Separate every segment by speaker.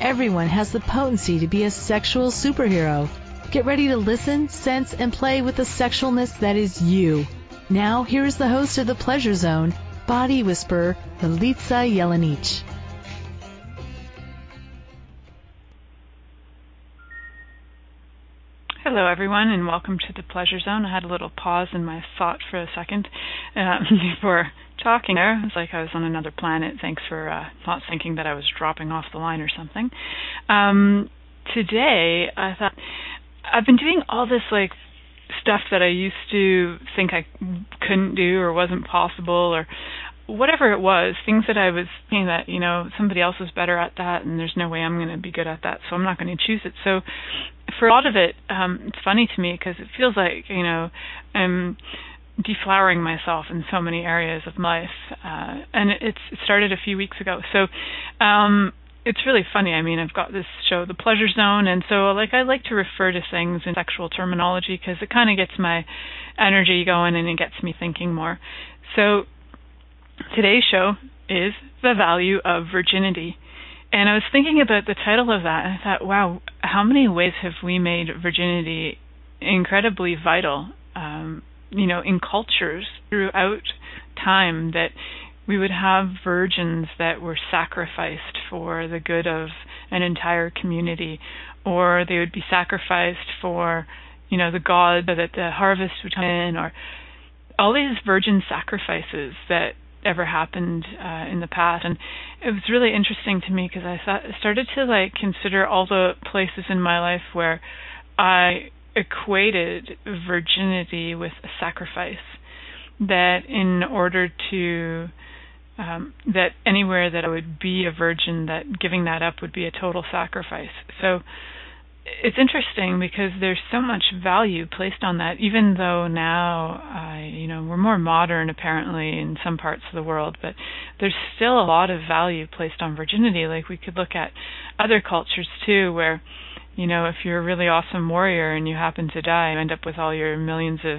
Speaker 1: Everyone has the potency to be a sexual superhero. Get ready to listen, sense, and play with the sexualness that is you. Now, here is the host of The Pleasure Zone, Body Whisperer, Milica Jelenic.
Speaker 2: Hello, everyone, and welcome to the Pleasure Zone. I had a little pause in my thought for a second uh, before talking there. It was like I was on another planet. Thanks for uh, not thinking that I was dropping off the line or something. Um, today, I thought I've been doing all this like stuff that I used to think I couldn't do or wasn't possible or whatever it was, things that I was thinking that, you know, somebody else was better at that and there's no way I'm going to be good at that, so I'm not going to choose it. So for a lot of it, um, it's funny to me because it feels like, you know, I'm deflowering myself in so many areas of life. Uh, and it's, it started a few weeks ago. So, um, it's really funny. I mean, I've got this show, The Pleasure Zone, and so like I like to refer to things in sexual terminology because it kind of gets my energy going and it gets me thinking more. So Today's show is The Value of Virginity. And I was thinking about the title of that, and I thought, wow, how many ways have we made virginity incredibly vital, um, you know, in cultures throughout time that we would have virgins that were sacrificed for the good of an entire community, or they would be sacrificed for, you know, the god that the harvest would come in, or all these virgin sacrifices that ever happened uh, in the past. And it was really interesting to me because I thought, started to like consider all the places in my life where I equated virginity with a sacrifice that in order to um, that anywhere that I would be a virgin that giving that up would be a total sacrifice. So it's interesting because there's so much value placed on that even though now uh, you know we're more modern apparently in some parts of the world but there's still a lot of value placed on virginity. Like we could look at other cultures too where you know if you're a really awesome warrior and you happen to die you end up with all your millions of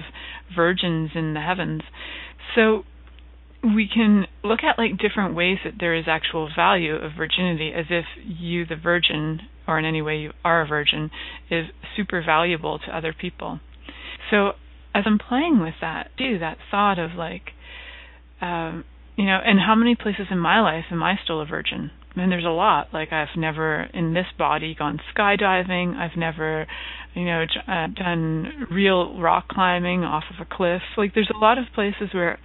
Speaker 2: virgins in the heavens. So we can look at like different ways that there is actual value of virginity as if you the virgin or in any way you are a virgin is super valuable to other people. So as i'm playing with that too that thought of like um you know and how many places in my life am i still a virgin and there's a lot. Like i've never in this body gone skydiving. I've never you know uh, done real rock climbing off of a cliff. Like there's a lot of places where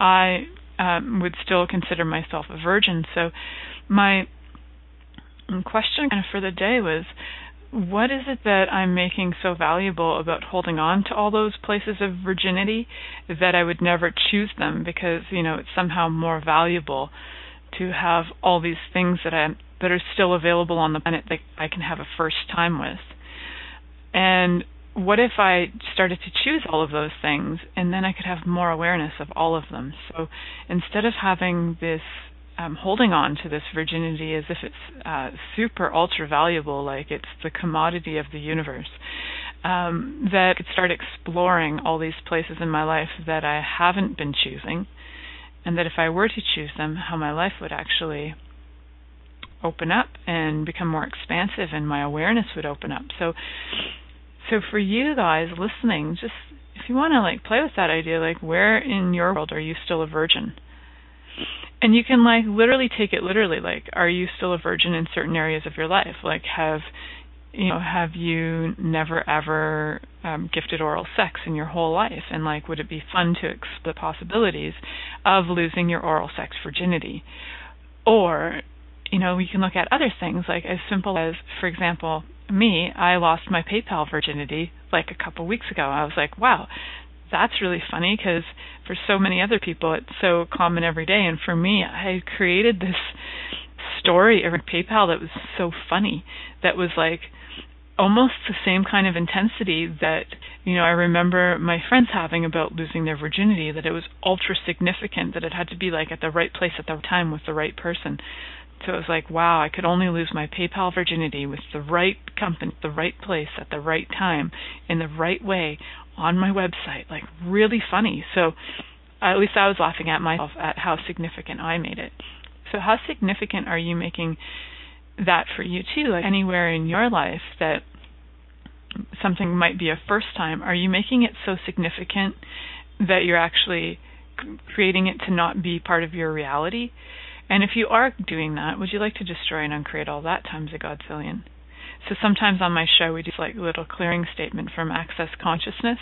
Speaker 2: I um, would still consider myself a virgin. So my question kind of for the day was what is it that I'm making so valuable about holding on to all those places of virginity that I would never choose them because you know it's somehow more valuable to have all these things that I that are still available on the planet that I can have a first time with. And what if I started to choose all of those things and then I could have more awareness of all of them? So instead of having this um, holding on to this virginity as if it's uh, super ultra valuable, like it's the commodity of the universe, um, that I could start exploring all these places in my life that I haven't been choosing, and that if I were to choose them, how my life would actually open up and become more expansive, and my awareness would open up. So so for you guys listening, just if you want to like play with that idea, like where in your world are you still a virgin? And you can like literally take it literally, like are you still a virgin in certain areas of your life? Like have you know have you never ever um, gifted oral sex in your whole life? And like would it be fun to explore the possibilities of losing your oral sex virginity? Or you know, we can look at other things like as simple as, for example, me, I lost my PayPal virginity like a couple weeks ago. I was like, wow, that's really funny because for so many other people it's so common every day, and for me, I created this story over PayPal that was so funny. That was like almost the same kind of intensity that you know I remember my friends having about losing their virginity that it was ultra significant that it had to be like at the right place at the time with the right person. So it was like wow I could only lose my PayPal virginity with the right company the right place at the right time in the right way on my website like really funny. So at least I was laughing at myself at how significant I made it. So how significant are you making that for you too, like anywhere in your life that something might be a first time, are you making it so significant that you're actually creating it to not be part of your reality? And if you are doing that, would you like to destroy and uncreate all that times a godzillion? So sometimes on my show we do like little clearing statement from Access Consciousness.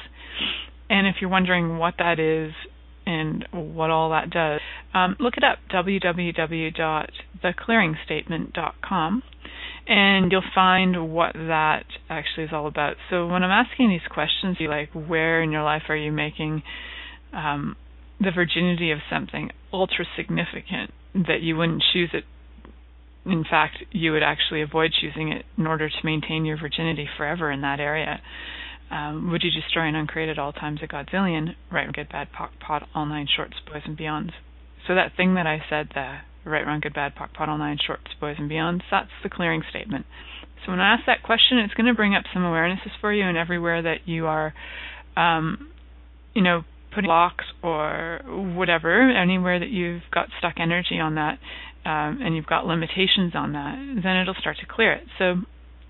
Speaker 2: And if you're wondering what that is and what all that does, um, look it up www.theclearingstatement.com and you'll find what that actually is all about. So when I'm asking these questions, like where in your life are you making um, the virginity of something ultra significant that you wouldn't choose it. In fact, you would actually avoid choosing it in order to maintain your virginity forever in that area. Um, would you destroy and uncreate at all times a godzillion? Right, good, bad, pot, pot, all nine shorts, boys and beyonds. So that thing that I said, the right, wrong, good, bad, pot, pot, all nine shorts, boys and beyonds, that's the clearing statement. So when I ask that question, it's going to bring up some awarenesses for you, and everywhere that you are, um, you know, putting blocks or whatever, anywhere that you've got stuck energy on that, um, and you've got limitations on that, then it'll start to clear it. So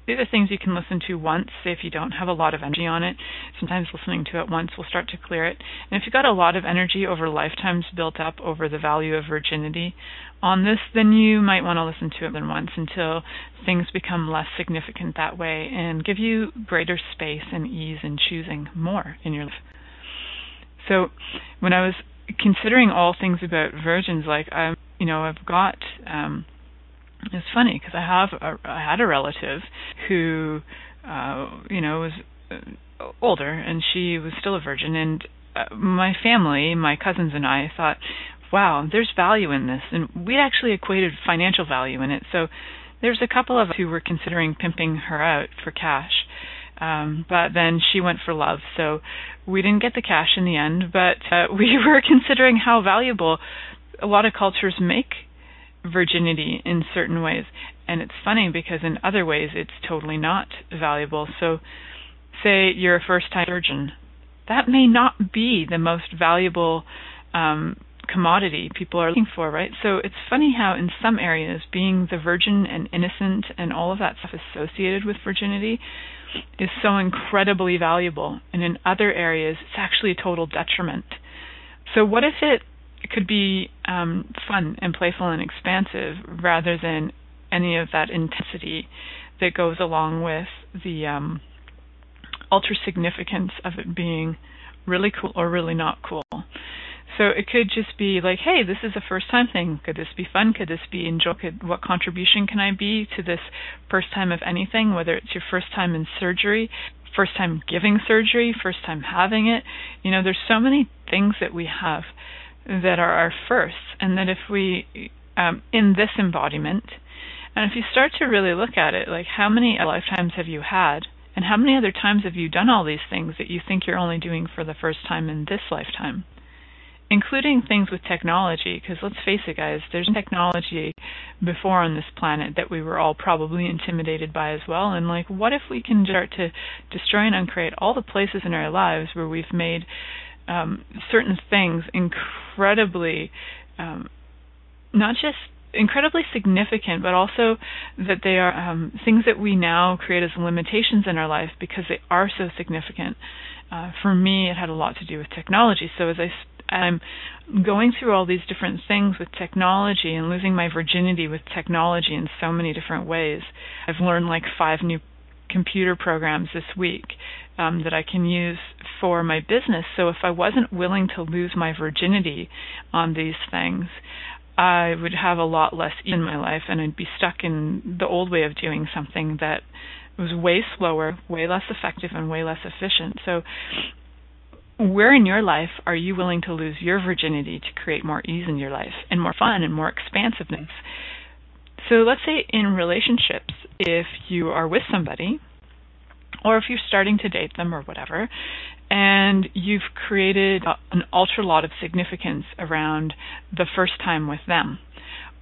Speaker 2: these are things you can listen to once if you don't have a lot of energy on it. Sometimes listening to it once will start to clear it. And if you've got a lot of energy over lifetimes built up over the value of virginity on this, then you might want to listen to it than once until things become less significant that way and give you greater space and ease in choosing more in your life. So when I was considering all things about virgins, like I'm you know, I've got um, it's funny because I have a, I had a relative who uh you know was uh, older and she was still a virgin and uh, my family my cousins and I thought wow there's value in this and we'd actually equated financial value in it. So there's a couple of us who were considering pimping her out for cash um but then she went for love so we didn't get the cash in the end but uh, we were considering how valuable a lot of cultures make virginity in certain ways. And it's funny because in other ways it's totally not valuable. So, say you're a first time virgin, that may not be the most valuable um, commodity people are looking for, right? So it's funny how in some areas being the virgin and innocent and all of that stuff associated with virginity is so incredibly valuable, and in other areas it's actually a total detriment. So what if it it could be um, fun and playful and expansive rather than any of that intensity that goes along with the um, ultra significance of it being really cool or really not cool. So it could just be like, hey, this is a first time thing. Could this be fun? Could this be enjoy? Could, what contribution can I be to this first time of anything? Whether it's your first time in surgery, first time giving surgery, first time having it. You know, there's so many things that we have that are our firsts, and that if we, um, in this embodiment, and if you start to really look at it, like how many lifetimes have you had, and how many other times have you done all these things that you think you're only doing for the first time in this lifetime? Including things with technology, because let's face it, guys, there's technology before on this planet that we were all probably intimidated by as well. And, like, what if we can start to destroy and uncreate all the places in our lives where we've made um, certain things incredibly, um, not just incredibly significant, but also that they are um, things that we now create as limitations in our life because they are so significant. Uh, for me, it had a lot to do with technology. So as I I'm going through all these different things with technology and losing my virginity with technology in so many different ways. I've learned like five new computer programs this week um, that I can use for my business. So if I wasn't willing to lose my virginity on these things, I would have a lot less ease in my life and I'd be stuck in the old way of doing something that was way slower, way less effective, and way less efficient. So, where in your life are you willing to lose your virginity to create more ease in your life and more fun and more expansiveness? So let's say in relationships, if you are with somebody, or if you're starting to date them or whatever, and you've created an ultra lot of significance around the first time with them,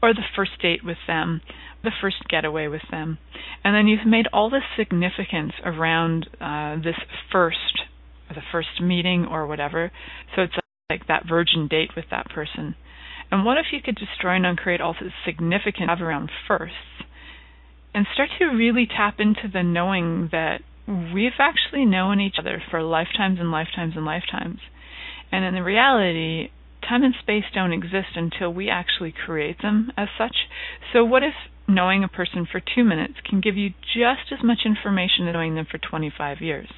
Speaker 2: or the first date with them, the first getaway with them, and then you've made all this significance around uh, this first, the first meeting or whatever. So it's like that virgin date with that person. And what if you could destroy and uncreate all this significance around firsts and start to really tap into the knowing that we've actually known each other for lifetimes and lifetimes and lifetimes. And in the reality, time and space don't exist until we actually create them as such. So, what if knowing a person for two minutes can give you just as much information as knowing them for 25 years?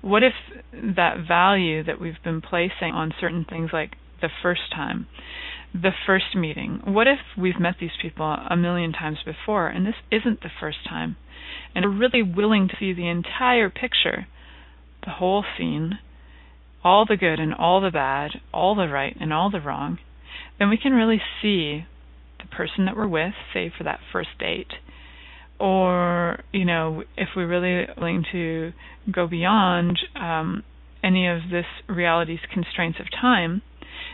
Speaker 2: What if that value that we've been placing on certain things like the first time, the first meeting, what if we've met these people a million times before and this isn't the first time? And we're really willing to see the entire picture, the whole scene, all the good and all the bad, all the right and all the wrong, then we can really see the person that we're with, say for that first date, or you know, if we're really willing to go beyond um, any of this reality's constraints of time,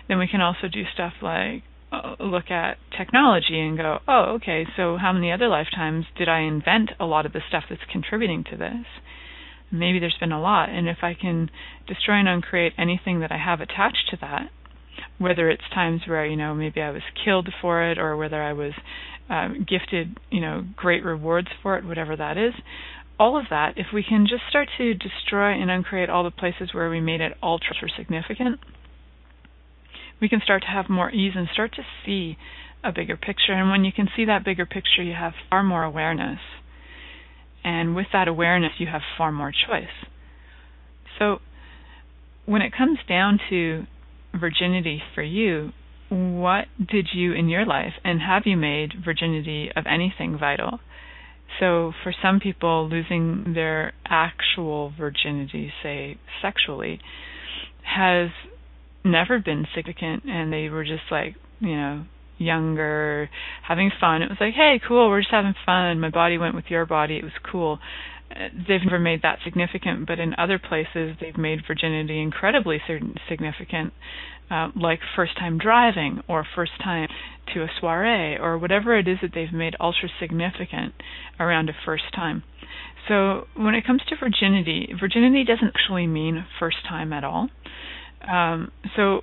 Speaker 2: then we can also do stuff like uh, look at technology and go, oh, okay, so how many other lifetimes did I invent a lot of the stuff that's contributing to this? maybe there's been a lot. And if I can destroy and uncreate anything that I have attached to that, whether it's times where you know maybe I was killed for it, or whether I was um, gifted you know great rewards for it, whatever that is, all of that, if we can just start to destroy and uncreate all the places where we made it ultra significant, we can start to have more ease and start to see a bigger picture. And when you can see that bigger picture, you have far more awareness and with that awareness, you have far more choice. So, when it comes down to virginity for you, what did you in your life, and have you made virginity of anything vital? So, for some people, losing their actual virginity, say sexually, has never been significant, and they were just like, you know, younger, having fun. It was like, hey, cool, we're just having fun. My body went with your body. It was cool. Uh, they've never made that significant, but in other places, they've made virginity incredibly significant, uh, like first time driving or first time to a soiree or whatever it is that they've made ultra significant around a first time. So when it comes to virginity, virginity doesn't actually mean first time at all. Um, so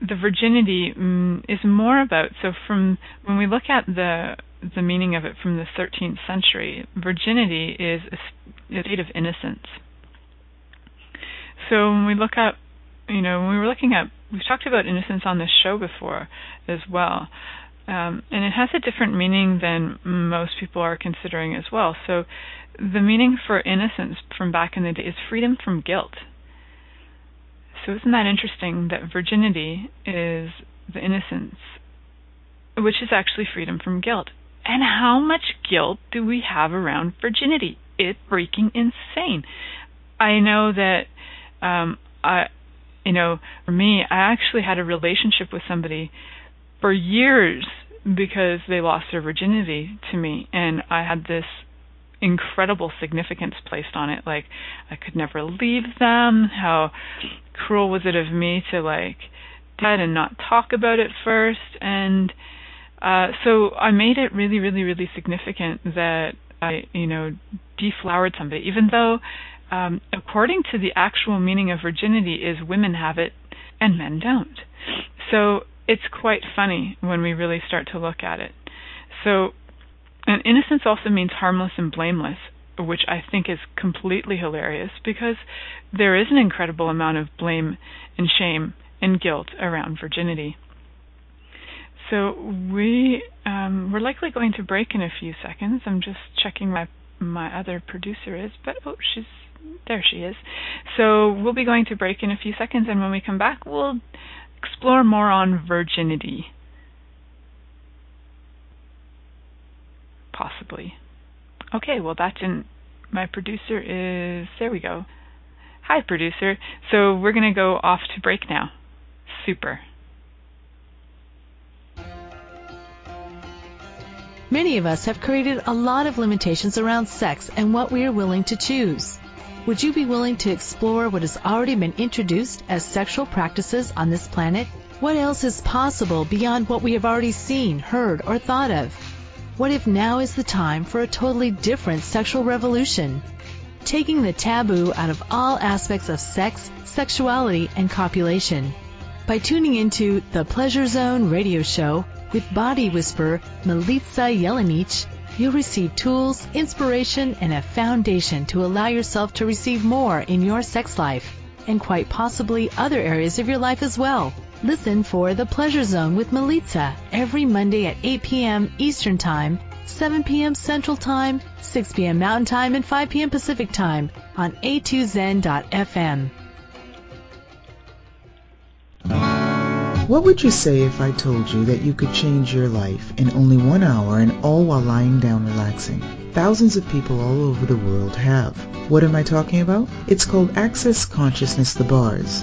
Speaker 2: the virginity mm, is more about so from when we look at the the meaning of it from the 13th century, virginity is a, state of innocence. So when we look at, you know, when we were looking at, we've talked about innocence on this show before as well, um, and it has a different meaning than most people are considering as well. So the meaning for innocence from back in the day is freedom from guilt. So isn't that interesting that virginity is the innocence, which is actually freedom from guilt. And how much guilt do we have around virginity? It's freaking insane. I know that um I you know, for me, I actually had a relationship with somebody for years because they lost their virginity to me and I had this incredible significance placed on it. Like I could never leave them. How cruel was it of me to like dead and not talk about it first? And uh so I made it really really really significant that I you know deflowered somebody. Even though um according to the actual meaning of virginity is women have it and men don't. So it's quite funny when we really start to look at it. So and innocence also means harmless and blameless, which I think is completely hilarious because there is an incredible amount of blame and shame and guilt around virginity. So we um, we're likely going to break in a few seconds. I'm just checking my my other producer is, but oh, she's there. She is. So we'll be going to break in a few seconds, and when we come back, we'll explore more on virginity. Possibly. Okay, well that didn't. My producer is there. We go. Hi, producer. So we're gonna go off to break now. Super.
Speaker 1: Many of us have created a lot of limitations around sex and what we are willing to choose. Would you be willing to explore what has already been introduced as sexual practices on this planet? What else is possible beyond what we have already seen, heard, or thought of? What if now is the time for a totally different sexual revolution? Taking the taboo out of all aspects of sex, sexuality, and copulation. By tuning into the Pleasure Zone radio show with body whisperer Milica Jelenic, you'll receive tools, inspiration, and a foundation to allow yourself to receive more in your sex life and quite possibly other areas of your life as well. Listen for The Pleasure Zone with Milica every Monday at 8 p.m. Eastern Time, 7 p.m. Central Time, 6 p.m. Mountain Time, and 5 p.m. Pacific Time on a2zen.fm.
Speaker 3: What would you say if I told you that you could change your life in only one hour and all while lying down relaxing? Thousands of people all over the world have. What am I talking about? It's called Access Consciousness The Bars.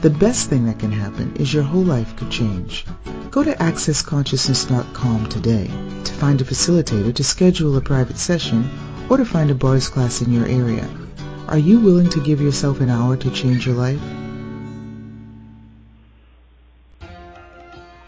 Speaker 3: The best thing that can happen is your whole life could change. Go to accessconsciousness.com today to find a facilitator to schedule a private session or to find a bars class in your area. Are you willing to give yourself an hour to change your life?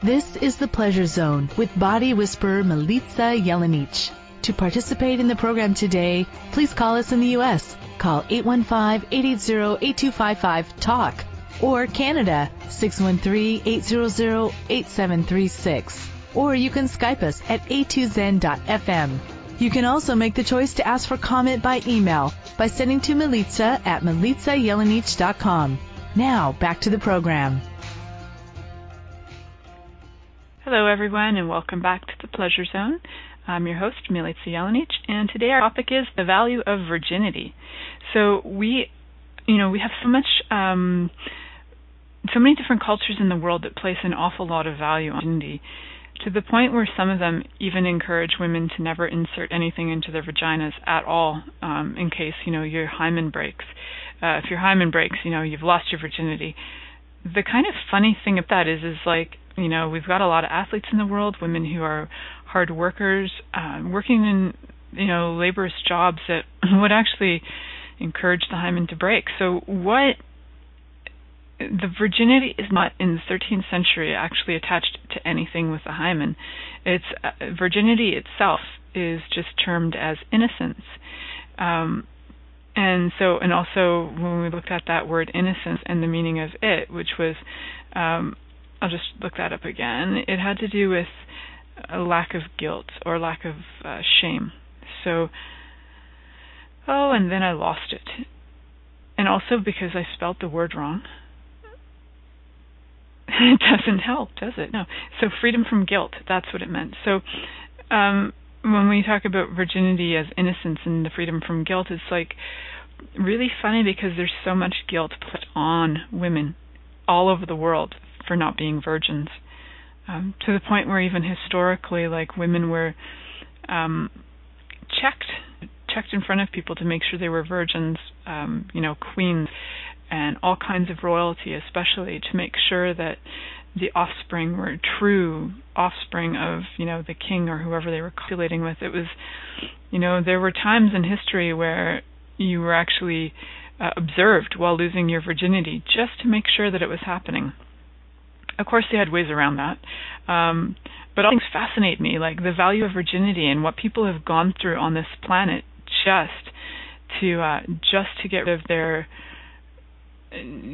Speaker 1: This is the Pleasure Zone with body whisperer Milica Jelenic. To participate in the program today, please call us in the U.S. Call 815-880-8255-TALK or Canada 613-800-8736. Or you can Skype us at a2zen.fm. You can also make the choice to ask for comment by email by sending to Milica at milicajelenic.com. Now, back to the program.
Speaker 2: Hello, everyone, and welcome back to the Pleasure Zone. I'm your host, Milica Jelenic, and today our topic is the value of virginity. So we, you know, we have so much, um, so many different cultures in the world that place an awful lot of value on virginity, to the point where some of them even encourage women to never insert anything into their vaginas at all, um, in case you know your hymen breaks. Uh, if your hymen breaks, you know you've lost your virginity. The kind of funny thing of that is, is like you know, we've got a lot of athletes in the world, women who are hard workers, uh, working in you know laborious jobs that would actually encourage the hymen to break. So what the virginity is not in the 13th century actually attached to anything with the hymen. It's uh, virginity itself is just termed as innocence. Um, and so, and also when we looked at that word innocence and the meaning of it, which was um, I'll just look that up again. It had to do with a lack of guilt or lack of uh, shame. So, oh, and then I lost it. And also because I spelled the word wrong. it doesn't help, does it? No. So, freedom from guilt, that's what it meant. So, um, when we talk about virginity as innocence and the freedom from guilt, it's like really funny because there's so much guilt put on women all over the world for not being virgins, um, to the point where even historically, like women were um, checked checked in front of people to make sure they were virgins, um, you know, queens, and all kinds of royalty, especially to make sure that the offspring were true offspring of you know the king or whoever they were copulating with. It was, you know, there were times in history where you were actually uh, observed while losing your virginity just to make sure that it was happening. Of course, they had ways around that. Um, but all things fascinate me, like the value of virginity and what people have gone through on this planet just to uh, just to get rid of their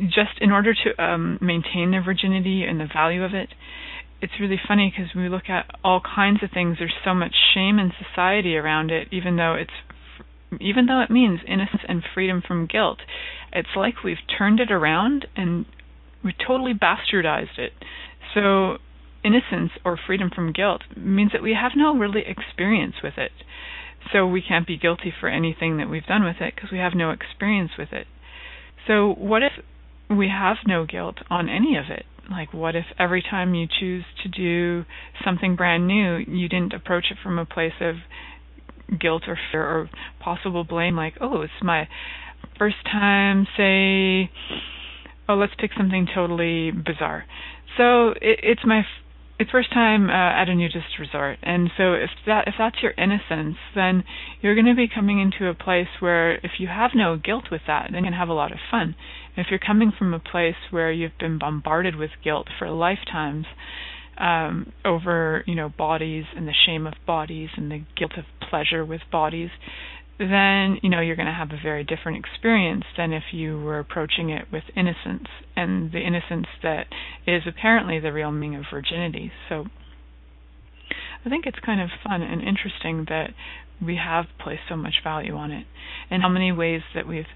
Speaker 2: just in order to um, maintain their virginity and the value of it. It's really funny because we look at all kinds of things. There's so much shame in society around it, even though it's even though it means innocence and freedom from guilt. It's like we've turned it around and we totally bastardized it. So innocence or freedom from guilt means that we have no really experience with it. So we can't be guilty for anything that we've done with it because we have no experience with it. So what if we have no guilt on any of it? Like, what if every time you choose to do something brand new, you didn't approach it from a place of guilt or fear or possible blame? Like, oh, it's my first time, say, oh, let's pick something totally bizarre. So it, it's my it's first time uh, at a nudist resort, and so if that if that's your innocence, then you're going to be coming into a place where if you have no guilt with that, then you can have a lot of fun. If you're coming from a place where you've been bombarded with guilt for lifetimes um, over you know bodies and the shame of bodies and the guilt of pleasure with bodies, then you know you're going to have a very different experience than if you were approaching it with innocence and the innocence that is apparently the real meaning of virginity. So I think it's kind of fun and interesting that we have placed so much value on it and how many ways that we've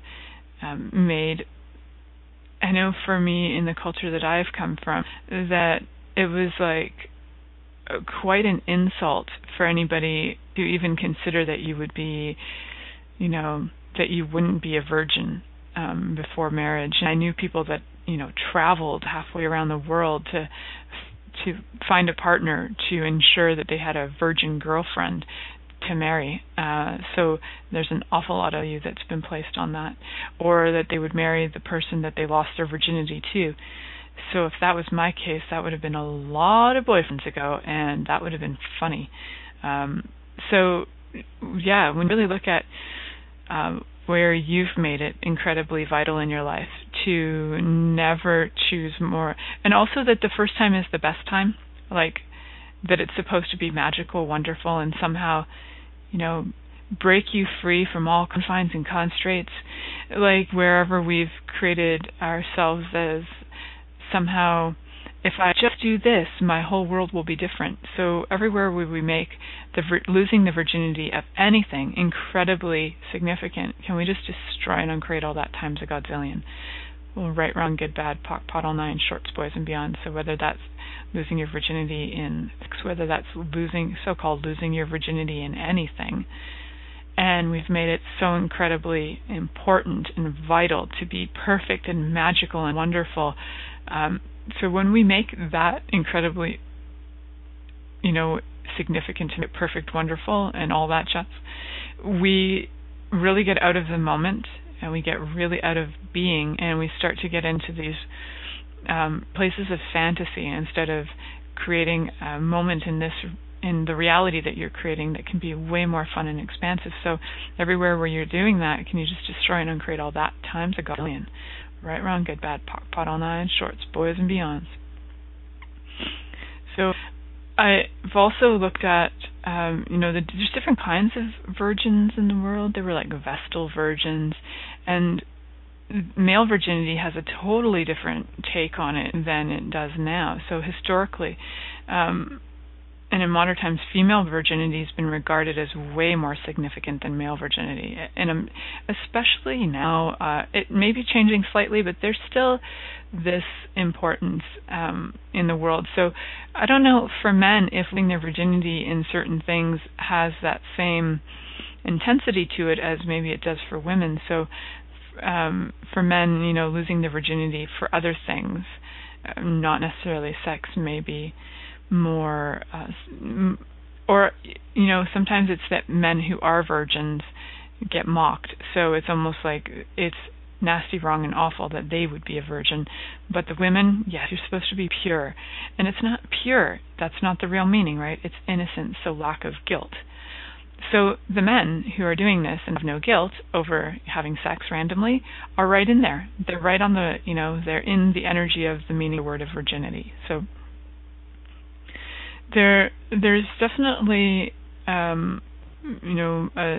Speaker 2: um, made I know for me in the culture that I've come from that it was like quite an insult for anybody to even consider that you would be you know, that you wouldn't be a virgin um, before marriage. And I knew people that you know traveled halfway around the world to to find a partner to ensure that they had a virgin girlfriend to marry. Uh, so there's an awful lot of you that's been placed on that, or that they would marry the person that they lost their virginity to. So if that was my case, that would have been a lot of boyfriends ago, and that would have been funny. Um, so yeah, when you really look at um, where you've made it incredibly vital in your life to never choose more, and also that the first time is the best time, like that it's supposed to be magical, wonderful, and somehow, you know, break you free from all confines and constraints, like wherever we've created ourselves as somehow if I just do this, my whole world will be different. So everywhere where we make the losing the virginity of anything incredibly significant, can we just destroy and uncreate all that times a godzillion? Well, right, wrong, good, bad, pot, pot all nine, shorts, boys, and beyond. So whether that's losing your virginity in, whether that's losing, so-called losing your virginity in anything, and we've made it so incredibly important and vital to be perfect and magical and wonderful um, so when we make that incredibly, you know, significant and perfect, wonderful, and all that jazz, we really get out of the moment and we get really out of being and we start to get into these um, places of fantasy instead of creating a moment in this in the reality that you're creating that can be way more fun and expansive. So everywhere where you're doing that, can you just destroy and uncreate all that times a gazillion? Right, wrong, good, bad, pot, pot all nine, shorts, boys and beyonds. So I've also looked at, um, you know, the, there's different kinds of virgins in the world. There were like Vestal virgins, and male virginity has a totally different take on it than it does now. So historically, um, and in modern times, female virginity has been regarded as way more significant than male virginity, and um, especially now, uh, it may be changing slightly, but there's still this importance um, in the world. So I don't know for men if losing their virginity in certain things has that same intensity to it as maybe it does for women. So um, for men, you know, losing their virginity for other things, uh, not necessarily sex, maybe more uh, or you know sometimes it's that men who are virgins get mocked. So it's almost like it's nasty wrong and awful that they would be a virgin. But the women yes you're supposed to be pure. And it's not pure. That's not the real meaning right? It's innocent so lack of guilt. So the men who are doing this and have no guilt over having sex randomly are right in there. They're right on the you know they're in the energy of the meaning of the word of virginity. So there there's definitely um, you know uh,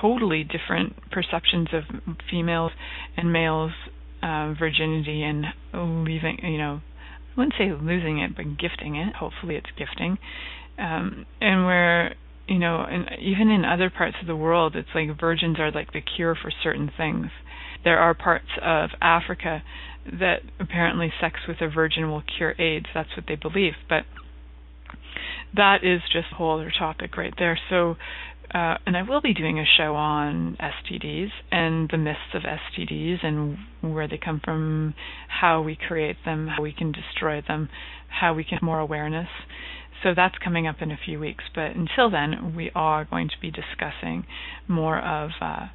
Speaker 2: totally different perceptions of females and males uh, virginity and leaving you know I wouldn't say losing it but gifting it. Hopefully it's gifting. Um, and where you know and even in other parts of the world it's like virgins are like the cure for certain things. There are parts of Africa that apparently sex with a virgin will cure AIDS. That's what they believe. But that is just a whole other topic right there. So, uh, and I will be doing a show on STDs and the myths of STDs and where they come from, how we create them, how we can destroy them, how we can have more awareness. So that's coming up in a few weeks. But until then, we are going to be discussing more of uh,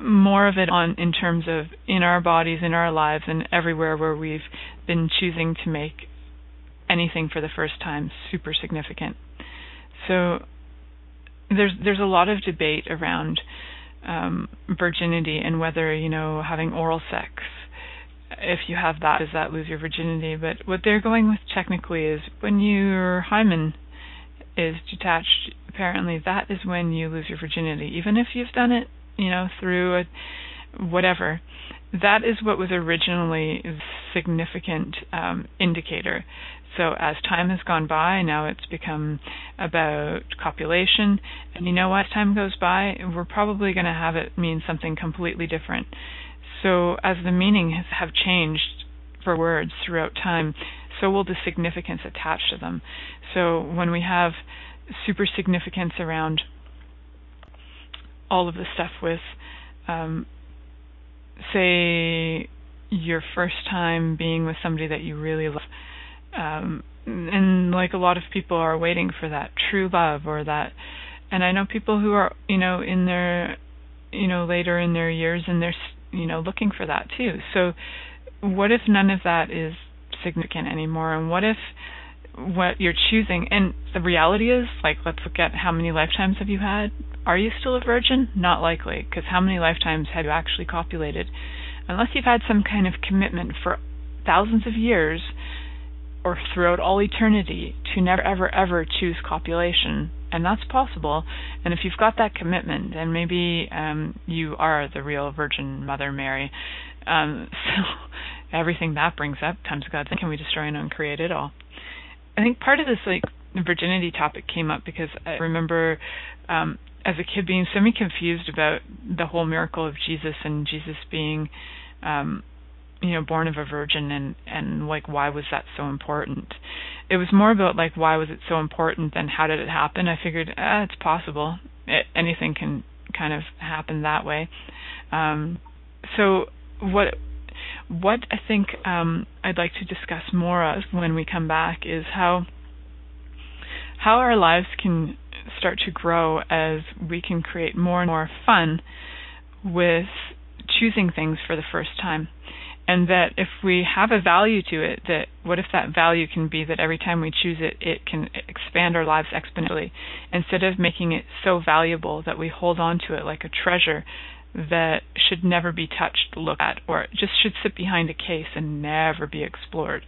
Speaker 2: more of it on in terms of in our bodies, in our lives, and everywhere where we've been choosing to make anything for the first time super significant. So there's there's a lot of debate around um, virginity and whether you know having oral sex, if you have that, does that lose your virginity? But what they're going with technically is when your hymen is detached. Apparently, that is when you lose your virginity, even if you've done it you know, through a whatever. That is what was originally a significant um, indicator. So as time has gone by, now it's become about copulation. And you know what? As time goes by, we're probably going to have it mean something completely different. So as the meanings have changed for words throughout time, so will the significance attached to them. So when we have super significance around all of the stuff with, um, say, your first time being with somebody that you really love. Um, and like a lot of people are waiting for that true love or that and I know people who are you know in their you know later in their years and they're you know looking for that too. So what if none of that is significant anymore and what if what you're choosing. And the reality is like let's look at how many lifetimes have you had. Are you still a virgin? Not likely because how many lifetimes have you actually copulated? Unless you've had some kind of commitment for thousands of years or throughout all eternity to never ever ever choose copulation. And that's possible. And if you've got that commitment then maybe um you are the real virgin mother mary. Um so everything that brings up times god can we destroy and uncreate it all I think part of this like virginity topic came up because I remember um as a kid being semi confused about the whole miracle of Jesus and Jesus being um you know born of a virgin and and like why was that so important? It was more about like why was it so important than how did it happen? I figured ah, it's possible. It, anything can kind of happen that way. Um so what what I think um, I'd like to discuss more of when we come back is how how our lives can start to grow as we can create more and more fun with choosing things for the first time. And that if we have a value to it, that what if that value can be that every time we choose it, it can expand our lives exponentially instead of making it so valuable that we hold on to it like a treasure that should never be touched, looked at, or just should sit behind a case and never be explored.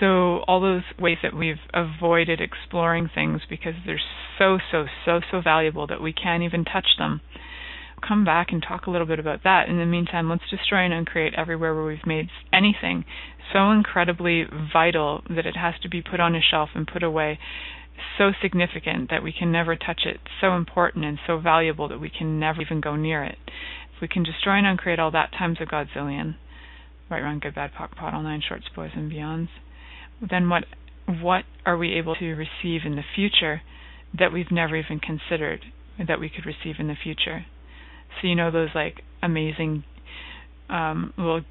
Speaker 2: So all those ways that we've avoided exploring things because they're so so so so valuable that we can't even touch them. Come back and talk a little bit about that. In the meantime, let's destroy and uncreate everywhere where we've made anything so incredibly vital that it has to be put on a shelf and put away so significant that we can never touch it, so important and so valuable that we can never even go near it. If we can destroy and uncreate all that times a godzillion, right, wrong, good, bad, POC, pot, all nine shorts, boys, and beyonds, then what what are we able to receive in the future that we've never even considered that we could receive in the future? So you know those like amazing um, little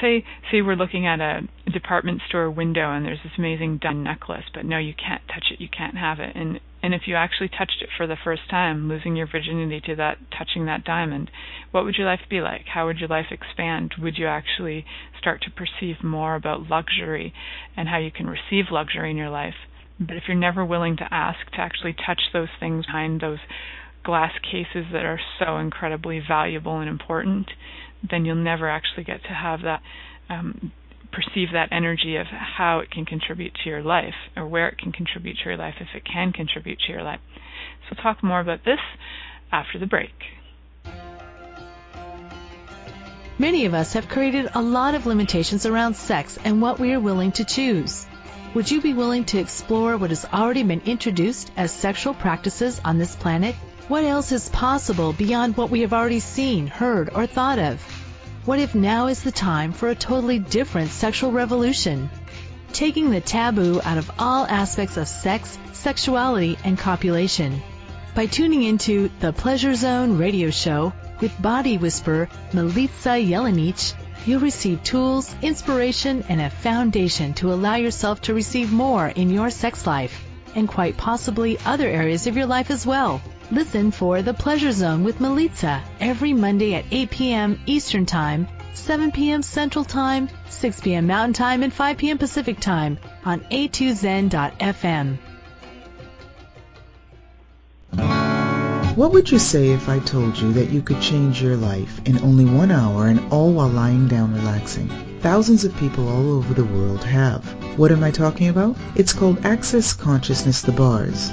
Speaker 2: say say we're looking at a department store window and there's this amazing diamond necklace, but no, you can't touch it, you can't have it. And and if you actually touched it for the first time, losing your virginity to that touching that diamond, what would your life be like? How would your life expand? Would you actually start to perceive more about luxury and how you can receive luxury in your life? But if you're never willing to ask to actually touch those things behind those glass cases that are so incredibly valuable and important, then you'll never actually get to have that um, perceive that energy of how it can contribute to your life or where it can contribute to your life if it can contribute to your life. So we'll talk more about this after the break.
Speaker 1: Many of us have created a lot of limitations around sex and what we are willing to choose. Would you be willing to explore what has already been introduced as sexual practices on this planet what else is possible beyond what we have already seen, heard, or thought of? What if now is the time for a totally different sexual revolution? taking the taboo out of all aspects of sex, sexuality, and copulation. By tuning into the Pleasure Zone radio show with body whisperer Milica Jelenic, you'll receive tools, inspiration, and a foundation to allow yourself to receive more in your sex life and quite possibly other areas of your life as well. Listen for The Pleasure Zone with Milica every Monday at 8 p.m. Eastern Time, 7 p.m. Central Time, 6 p.m. Mountain Time, and 5 p.m. Pacific Time on a2zen.fm.
Speaker 3: What would you say if I told you that you could change your life in only one hour and all while lying down relaxing? Thousands of people all over the world have. What am I talking about? It's called Access Consciousness the Bars.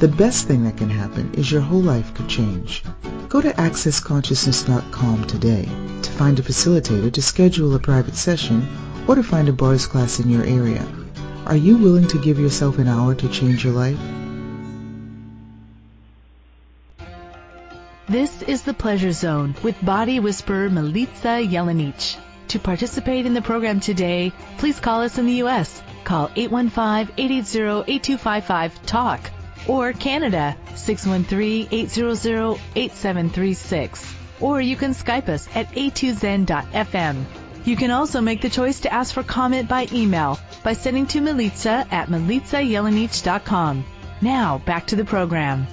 Speaker 3: The best thing that can happen is your whole life could change. Go to accessconsciousness.com today to find a facilitator to schedule a private session or to find a bars class in your area. Are you willing to give yourself an hour to change your life?
Speaker 1: This is the Pleasure Zone with body whisperer Milica Jelenic. To participate in the program today, please call us in the U.S. Call 815-880-8255-TALK or Canada 613-800-8736 or you can Skype us at a2zen.fm. You can also make the choice to ask for comment by email by sending to Milica at milicajelenic.com. Now, back to the program.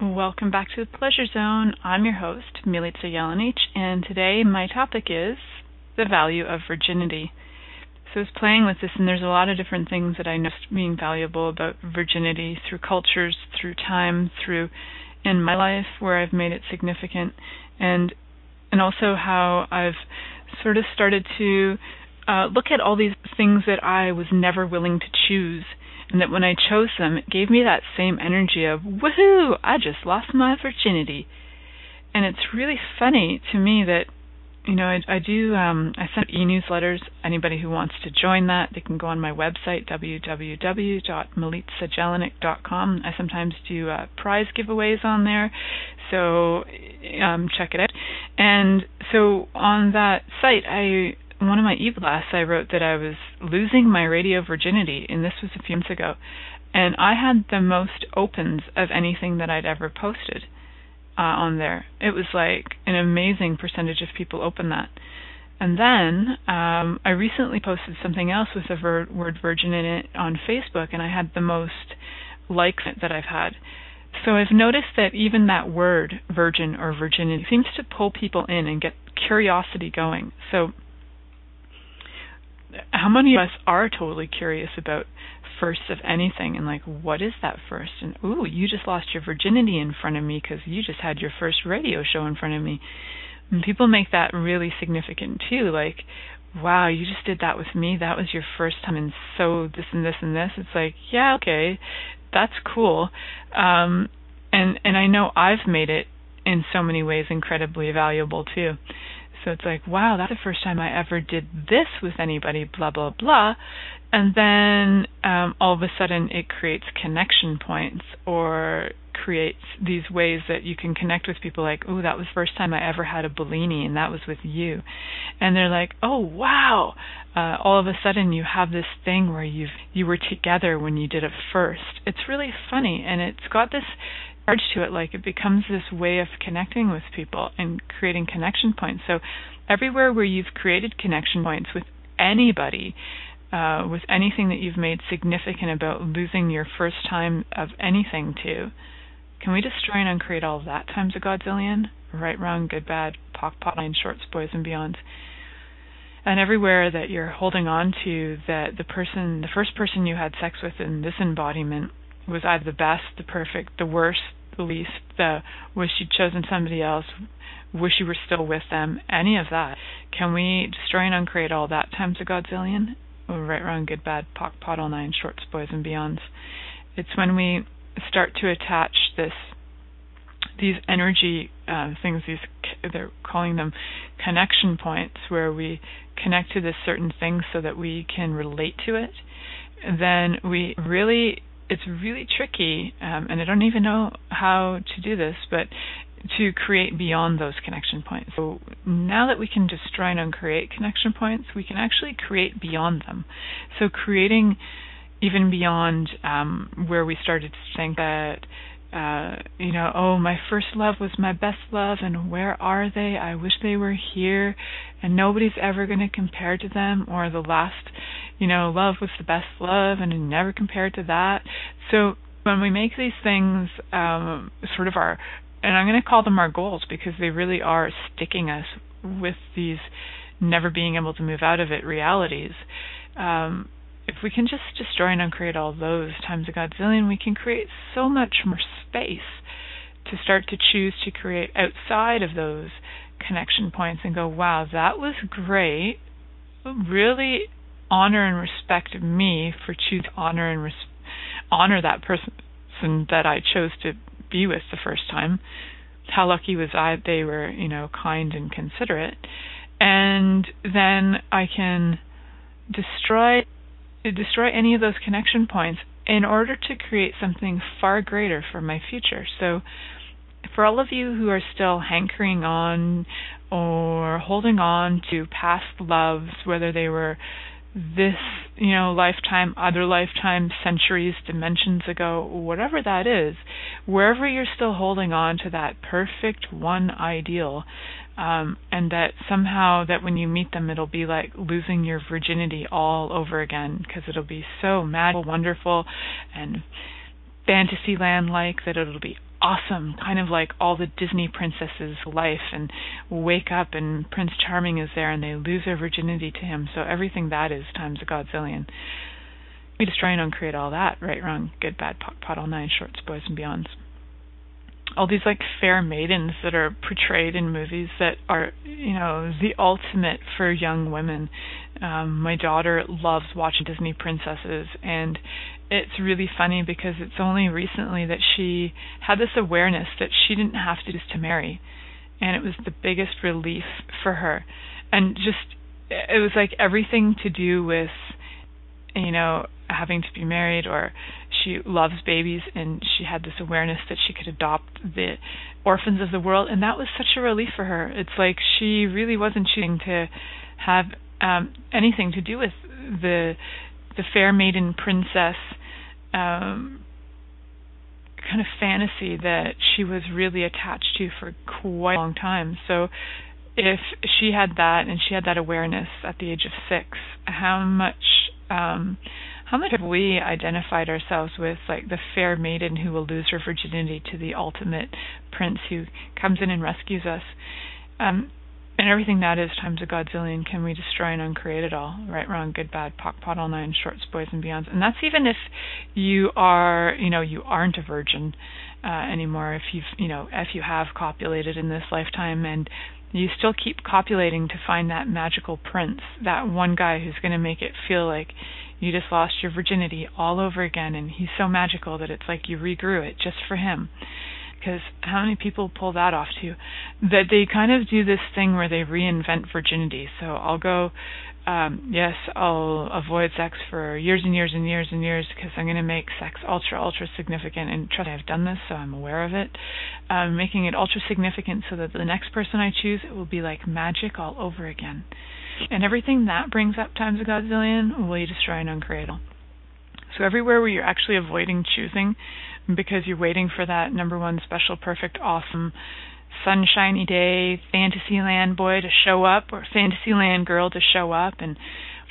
Speaker 2: Welcome back to the Pleasure Zone. I'm your host, Milica Jelenic, and today my topic is the value of virginity. I was playing with this, and there's a lot of different things that I know being valuable about virginity through cultures, through time, through in my life where I've made it significant, and and also how I've sort of started to uh, look at all these things that I was never willing to choose. And that when I chose them, it gave me that same energy of, woohoo, I just lost my virginity. And it's really funny to me that, you know, I, I do, um, I send e-newsletters. Anybody who wants to join that, they can go on my website, www.milicajelenic.com. I sometimes do uh, prize giveaways on there, so um, check it out. And so on that site, I one of my e-blasts I wrote that I was losing my radio virginity, and this was a few months ago, and I had the most opens of anything that I'd ever posted uh, on there. It was like an amazing percentage of people open that. And then um, I recently posted something else with the ver- word virgin in it on Facebook, and I had the most likes that I've had. So I've noticed that even that word, virgin or virginity, seems to pull people in and get curiosity going. So how many of us are totally curious about firsts of anything and like what is that first? And ooh you just lost your virginity in front of me because you just had your first radio show in front of me. And people make that really significant too like wow you just did that with me. That was your first time and so this and this and this. It's like yeah okay that's cool. Um and and i know i've made it in so many ways incredibly valuable too so it's like, wow, that's the first time I ever did this with anybody, blah, blah, blah. And then um, all of a sudden it creates connection points or creates these ways that you can connect with people like, oh, that was the first time I ever had a Bellini and that was with you. And they're like, oh, wow. Uh, all of a sudden you have this thing where you've, you were together when you did it first. It's really funny and it's got this charge to it like it becomes this way of connecting with people and creating connection points. So everywhere where you've created connection points with anybody uh, with anything that you've made significant about losing your first time of anything to can we destroy and uncreate all of that times a godzillion? Right wrong good bad POC POD line shorts boys and beyond and everywhere that you're holding on to that the person the first person you had sex with in this embodiment was either the best the perfect the worst least, the wish you'd chosen somebody else, wish you were still with them, any of that. Can we destroy and uncreate all that times a godzillion? right, wrong, good, bad, POC, POD, all nine, shorts, boys, and beyonds. It's when we start to attach this these energy uh, things, these they're calling them connection points, where we connect to this certain thing so that we can relate to it. Then we really, it's really tricky, um, and I don't even know how to do this, but to create beyond those connection points. So now that we can destroy and uncreate connection points, we can actually create beyond them. So creating even beyond um, where we started to think that uh, you know, oh, my first love was my best love, and where are they? I wish they were here, and nobody's ever going to compare to them. Or the last, you know, love was the best love, and never compared to that. So when we make these things um, sort of our, and I'm going to call them our goals because they really are sticking us with these never being able to move out of it realities. Um, if we can just destroy and uncreate all those times a godzillion, we can create so much more space to start to choose to create outside of those connection points and go, wow, that was great. Really honor and respect me for choosing honor and res- honor that person that I chose to be with the first time. How lucky was I they were, you know, kind and considerate. And then I can destroy destroy any of those connection points in order to create something far greater for my future. So, for all of you who are still hankering on or holding on to past loves, whether they were this, you know, lifetime, other lifetime, centuries, dimensions ago, whatever that is, wherever you're still holding on to that perfect one ideal, um, and that somehow that when you meet them it'll be like losing your virginity all over again because it'll be so magical, wonderful, and fantasyland like that it'll be awesome, kind of like all the Disney princesses' life, and wake up and Prince Charming is there and they lose their virginity to him. So everything that is times a godzillion. We destroy and uncreate all that, right, wrong, good, bad, POD, all nine, shorts, boys, and beyonds all these like fair maidens that are portrayed in movies that are you know the ultimate for young women um my daughter loves watching disney princesses and it's really funny because it's only recently that she had this awareness that she didn't have to just to marry and it was the biggest relief for her. And just it was like everything to do with you know having to be married or she loves babies and she had this awareness that she could adopt the orphans of the world. And that was such a relief for her. It's like she really wasn't choosing to have um anything to do with the the fair maiden princess um kind of fantasy that she was really attached to for quite a long time. So if she had that and she had that awareness at the age of 6 how much um how much have we identified ourselves with like the fair maiden who will lose her virginity to the ultimate prince who comes in and rescues us? Um and everything that is times a godzillion can we destroy and uncreate it all right wrong good bad POC, POD all nine shorts boys and beyonds. And that's even if you are you know you aren't a virgin uh anymore if you've you know if you have copulated in this lifetime and you still keep copulating to find that magical prince, that one guy who's going to make it feel like you just lost your virginity all over again and he's so magical that it's like you regrew it just for him because how many people pull that off too? That they kind of do this thing where they reinvent virginity. So i'll go um yes i'll avoid sex for years and years and years and years because i'm going to make sex ultra ultra significant. And trust me i've done this so i'm aware of it. Um making it ultra significant so that the next person i choose it will be like magic all over again. And everything that brings up times a godzillion will you destroy and uncreate. So everywhere where you're actually avoiding choosing because you're waiting for that number one special, perfect, awesome, sunshiny day Fantasyland boy to show up or Fantasyland girl to show up and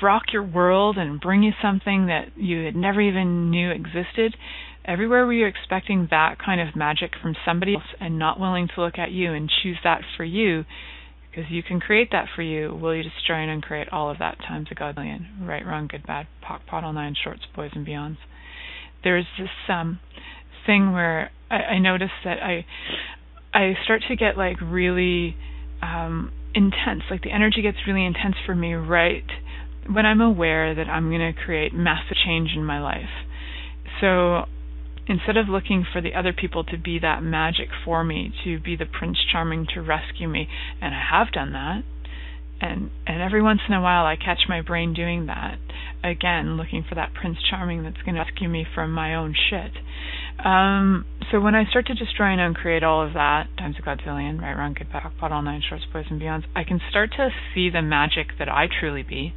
Speaker 2: rock your world and bring you something that you had never even knew existed. Everywhere where you're expecting that kind of magic from somebody else and not willing to look at you and choose that for you, because you can create that for you. Will you destroy and uncreate all of that times a godzillion? Right, wrong, good, bad, POC, POD, all nine, shorts, boys, and beyonds. There's this um thing where I, I notice that I I start to get like really um intense. Like the energy gets really intense for me right when I'm aware that I'm going to create massive change in my life. So instead of looking for the other people to be that magic for me, to be the Prince Charming to rescue me, and I have done that, and and every once in a while I catch my brain doing that again, looking for that Prince Charming that's going to rescue me from my own shit. Um, so when I start to destroy and uncreate all of that, times a godzillion, right, wrong, good, bad, POD, all nine shorts, boys, and beyonds, I can start to see the magic that I truly be,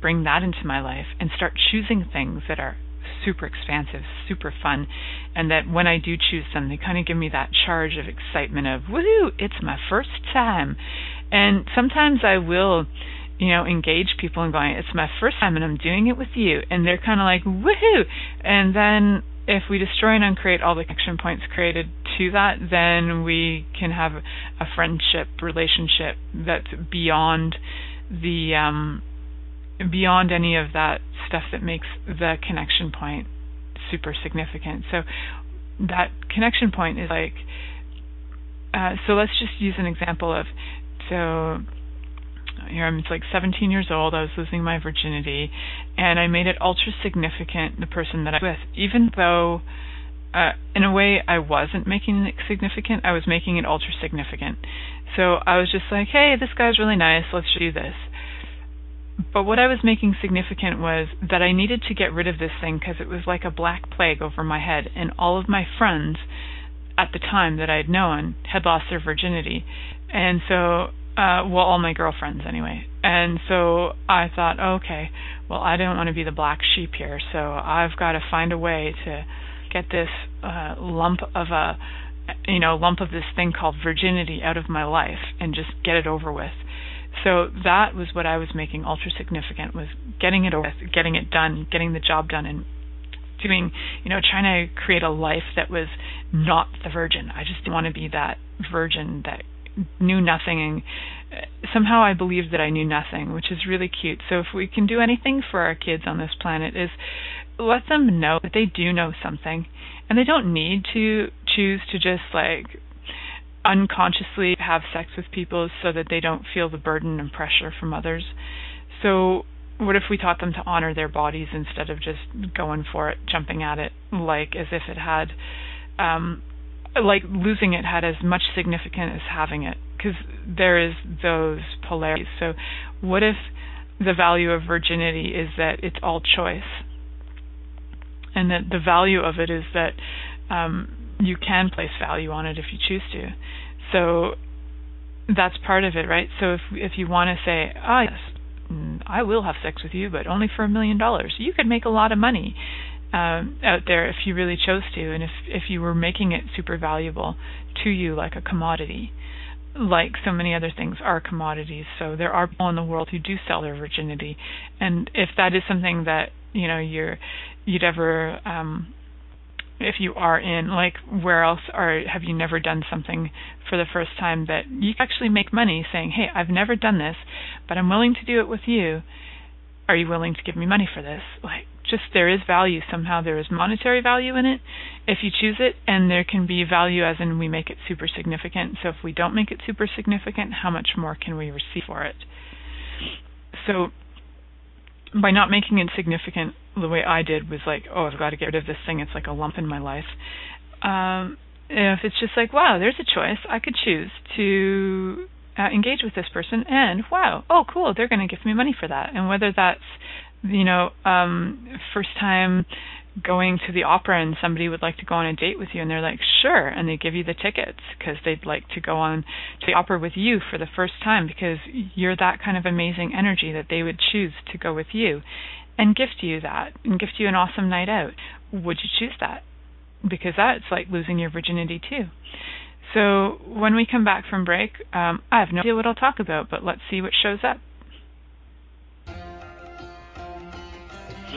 Speaker 2: bring that into my life, and start choosing things that are super expansive, super fun, and that when I do choose them, they kind of give me that charge of excitement of, woohoo, it's my first time. And sometimes I will you know, engage people and going, it's my first time and I'm doing it with you. And they're kind of like, woohoo. And then if we destroy and uncreate all the connection points created to that, then we can have a friendship relationship that's beyond the um, beyond any of that stuff that makes the connection point super significant. So that connection point is like uh, so let's just use an example of so here I'm like 17 years old. I was losing my virginity, and I made it ultra significant the person that I was with, even though. Uh, in a way, I wasn't making it significant. I was making it ultra significant. So I was just like, "Hey, this guy's really nice. Let's do this." But what I was making significant was that I needed to get rid of this thing because it was like a black plague over my head, and all of my friends at the time that I'd known had lost their virginity, and so uh, well, all my girlfriends anyway. And so I thought, okay, well, I don't want to be the black sheep here, so I've got to find a way to get this uh, lump of a, you know, lump of this thing called virginity out of my life and just get it over with. So that was what I was making ultra significant was getting it over with, getting it done, getting the job done, and doing, you know, trying to create a life that was not the virgin. I just didn't want to be that virgin that knew nothing and somehow I believed that I knew nothing, which is really cute. So if we can do anything for our kids on this planet is let them know that they do know something and they don't need to choose to just like unconsciously have sex with people so that they don't feel the burden and pressure from others. So what if we taught them to honor their bodies instead of just going for it, jumping at it like as if it had um like losing it had as much significance as having it because there is those polarities. So what if the value of virginity is that it's all choice, and that the value of it is that um, you can place value on it if you choose to. So that's part of it, right? So if if you want to say, oh yes, mm, I will have sex with you, but only for a million dollars, you could make a lot of money um, out there if you really chose to, and if if you were making it super valuable to you like a commodity, like so many other things are commodities. So there are people in the world who do sell their virginity, and if that is something that you know you're you'd ever um, if you are in like where else are have you never done something for the first time that you actually make money saying hey i've never done this but i'm willing to do it with you. Are you willing to give me money for this? Like just there is value somehow there is monetary value in it if you choose it and there can be value as in we make it super significant. So if we don't make it super significant how much more can we receive for it? So by not making it significant the way I did was like oh I've got to get rid of this thing. It's like a lump in my life. Um if it's just like wow there's a choice. I could choose to uh, engage with this person and wow oh cool they're going to give me money for that. And whether that's you know, um, first time going to the opera and somebody would like to go on a date with you and they're like sure and they give you the tickets because they'd like to go on to the opera with you for the first time because you're that kind of amazing energy that they would choose to go with you and gift you that and gift you an awesome night out. Would you choose that? Because that's like losing your virginity too. So when we come back from break um, i have no idea what i'll talk about but let's see what shows up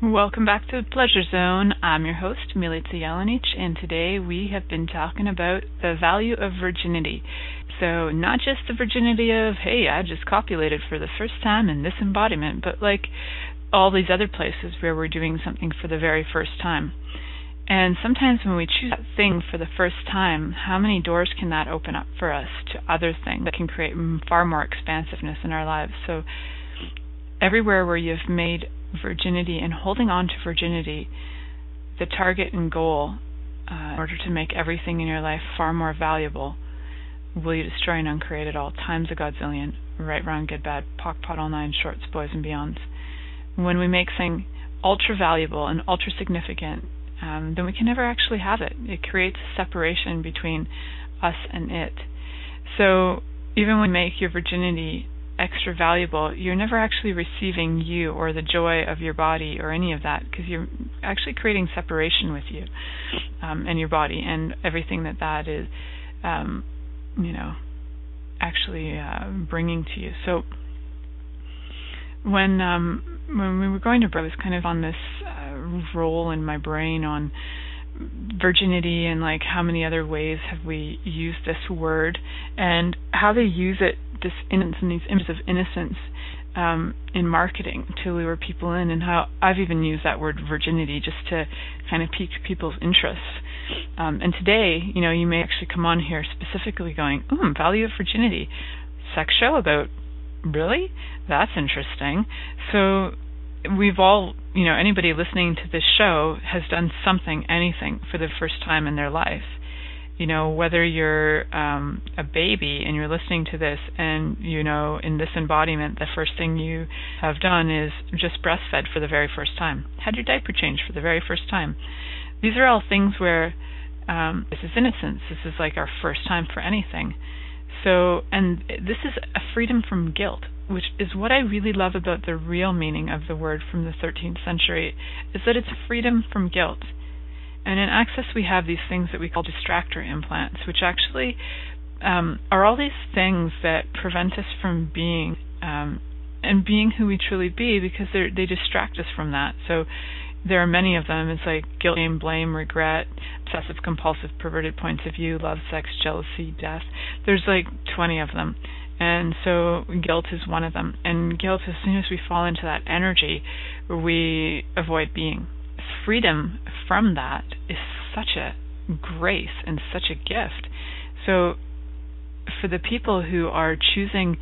Speaker 2: Welcome back to the Pleasure Zone. I'm your host, Milica Jelenic, and today we have been talking about the value of virginity. So, not just the virginity of, hey, I just copulated for the first time in this embodiment, but like all these other places where we're doing something for the very first time. And sometimes when we choose that thing for the first time, how many doors can that open up for us to other things that can create far more expansiveness in our lives? So, everywhere where you've made virginity and holding on to virginity the target and goal uh, in order to make everything in your life far more valuable will you destroy and uncreate it all times a godzillion right wrong good bad POC POD all nine shorts boys and beyonds. When we make something ultra valuable and ultra significant um, then we can never actually have it. It creates a separation between us and it. So even when you make your virginity extra valuable, you're never actually receiving you or the joy of your body or any of that because you're actually creating separation with you um, and your body and everything that that is, um, you know, actually uh, bringing to you. So when um, when we were going to, I was kind of on this uh, roll in my brain on virginity and like how many other ways have we used this word and how they use it this innocence and these images of innocence um, in marketing to lure people in, and how I've even used that word virginity just to kind of pique people's interest. Um, and today, you know, you may actually come on here specifically going, "Hmm, value of virginity, sex show about really? That's interesting." So we've all, you know, anybody listening to this show has done something, anything for the first time in their life. You know whether you're um, a baby and you're listening to this and you know in this embodiment the first thing you have done is just breastfed for the very first time. Had your diaper changed for the very first time. These are all things where um, this is innocence. This is like our first time for anything so and this is a freedom from guilt which is what I really love about the real meaning of the word from the 13th century is that it's freedom from guilt and in Access, we have these things that we call distractor implants, which actually um, are all these things that prevent us from being um, and being who we truly be because they they distract us from that. So there are many of them. It's like guilt, shame, blame, regret, obsessive compulsive, perverted points of view, love, sex, jealousy, death. There's like 20 of them. And so guilt is one of them. And guilt, as soon as we fall into that energy, we avoid being freedom from that is such a grace and such a gift. So for the people who are choosing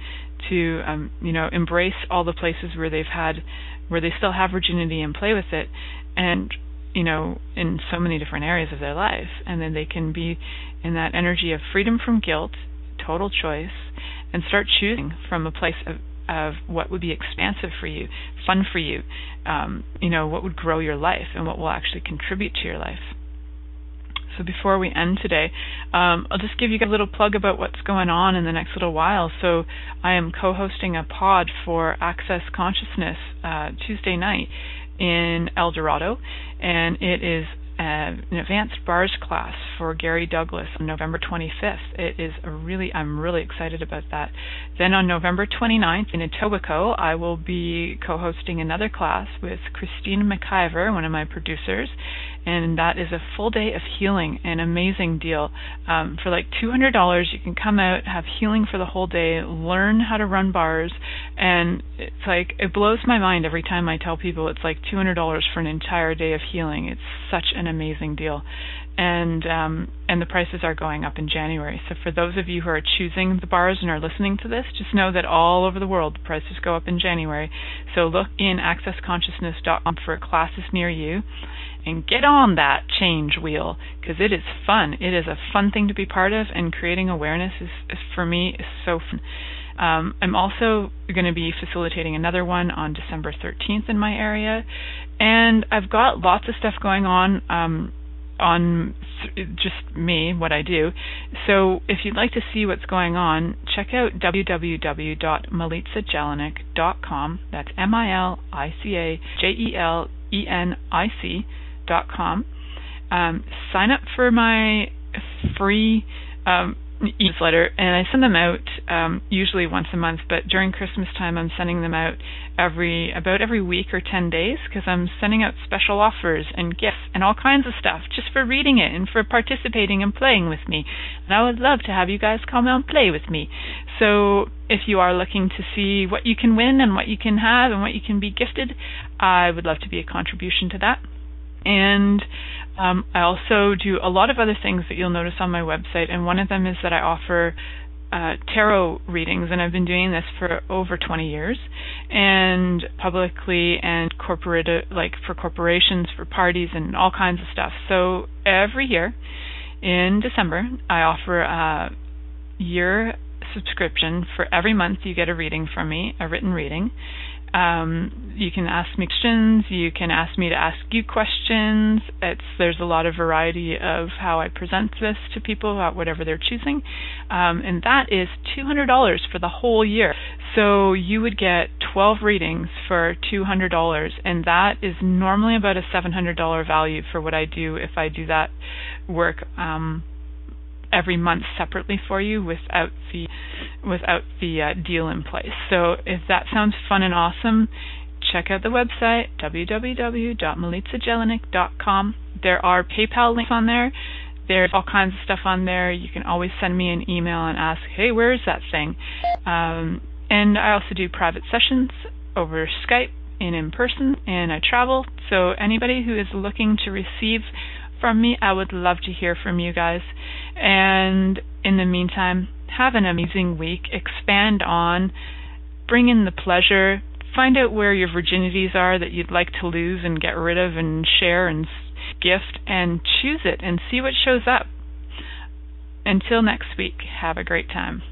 Speaker 2: to um, you know embrace all the places where they've had where they still have virginity and play with it and you know, in so many different areas of their life. And then they can be in that energy of freedom from guilt, total choice, and start choosing from a place of, of what would be expansive for you, fun for you, um, you know, what would grow your life and what will actually contribute to your life. So before we end today, um, I'll just give you a little plug about what's going on in the next little while. So I am co-hosting a pod for Access Consciousness uh, Tuesday night in El Dorado, and it is uh, an advanced bars class for Gary Douglas on November 25th. It is a really, I'm really excited about that. Then on November 29th in Etobicoke, I will be co-hosting another class with Christine McIver, one of my producers, and that is a full day of healing, an amazing deal. Um, for like $200, you can come out, have healing for the whole day, learn how to run bars, and it's like it blows my mind every time I tell people it's like $200 for an entire day of healing. It's such an amazing deal, and um, and the prices are going up in January. So for those of you who are choosing the bars and are listening to this, just know that all over the world the prices go up in January. So look in accessconsciousness.com for classes near you and get on that change wheel because it is fun. It is a fun thing to be part of, and creating awareness is, is for me is so fun. Um, I'm also going to be facilitating another one on December 13th in my area, and I've got lots of stuff going on. Um, on th- just me, what I do. So if you'd like to see what's going on, check out www.milicajelenic.com. That's M-I-L-I-C-A-J-E-L-E-N-I-C dot com. Um, sign up for my free um, newsletter, and I send them out um, usually once a month. But during Christmas time, I'm sending them out every about every week or ten days because I'm sending out special offers and gifts and all kinds of stuff just for reading it and for participating and playing with me. And I would love to have you guys come and play with me. So if you are looking to see what you can win and what you can have and what you can be gifted, I would love to be a contribution to that. And um, I also do a lot of other things that you'll notice on my website, and one of them is that I offer uh, tarot readings, and I've been doing this for over 20 years, and publicly and corporate, like for corporations, for parties, and all kinds of stuff. So every year in December, I offer a year subscription for every month you get a reading from me, a written reading, um, you can ask me questions. You can ask me to ask you questions. It's there's a lot of variety of how I present this to people about whatever they're choosing, um, and that is two hundred dollars for the whole year. So you would get twelve readings for two hundred dollars, and that is normally about a seven hundred dollar value for what I do if I do that work. Um, every month separately for you without the without the uh, deal in place. So if that sounds fun and awesome, check out the website www.milicajelenic.com. There are PayPal links on there. There's all kinds of stuff on there. You can always send me an email and ask, "Hey, where is that thing?" Um, and I also do private sessions over Skype and in person, and I travel. So anybody who is looking to receive from me. I would love to hear from you guys. And in the meantime, have an amazing week. Expand on, bring in the pleasure, find out where your virginities are that you'd like to lose and get rid of and share and gift and choose it and see what shows up. Until next week, have a great time.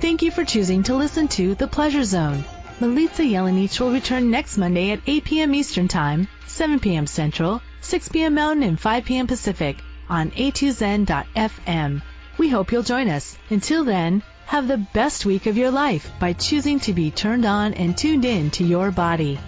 Speaker 1: Thank you for choosing to listen to The Pleasure Zone. Milica Jelenic will return next Monday at 8 p.m. Eastern Time, 7 p.m. Central, 6 p.m. Mountain, and 5 p.m. Pacific on a2zen.fm. We hope you'll join us. Until then, have the best week of your life by choosing to be turned on and tuned in to your body.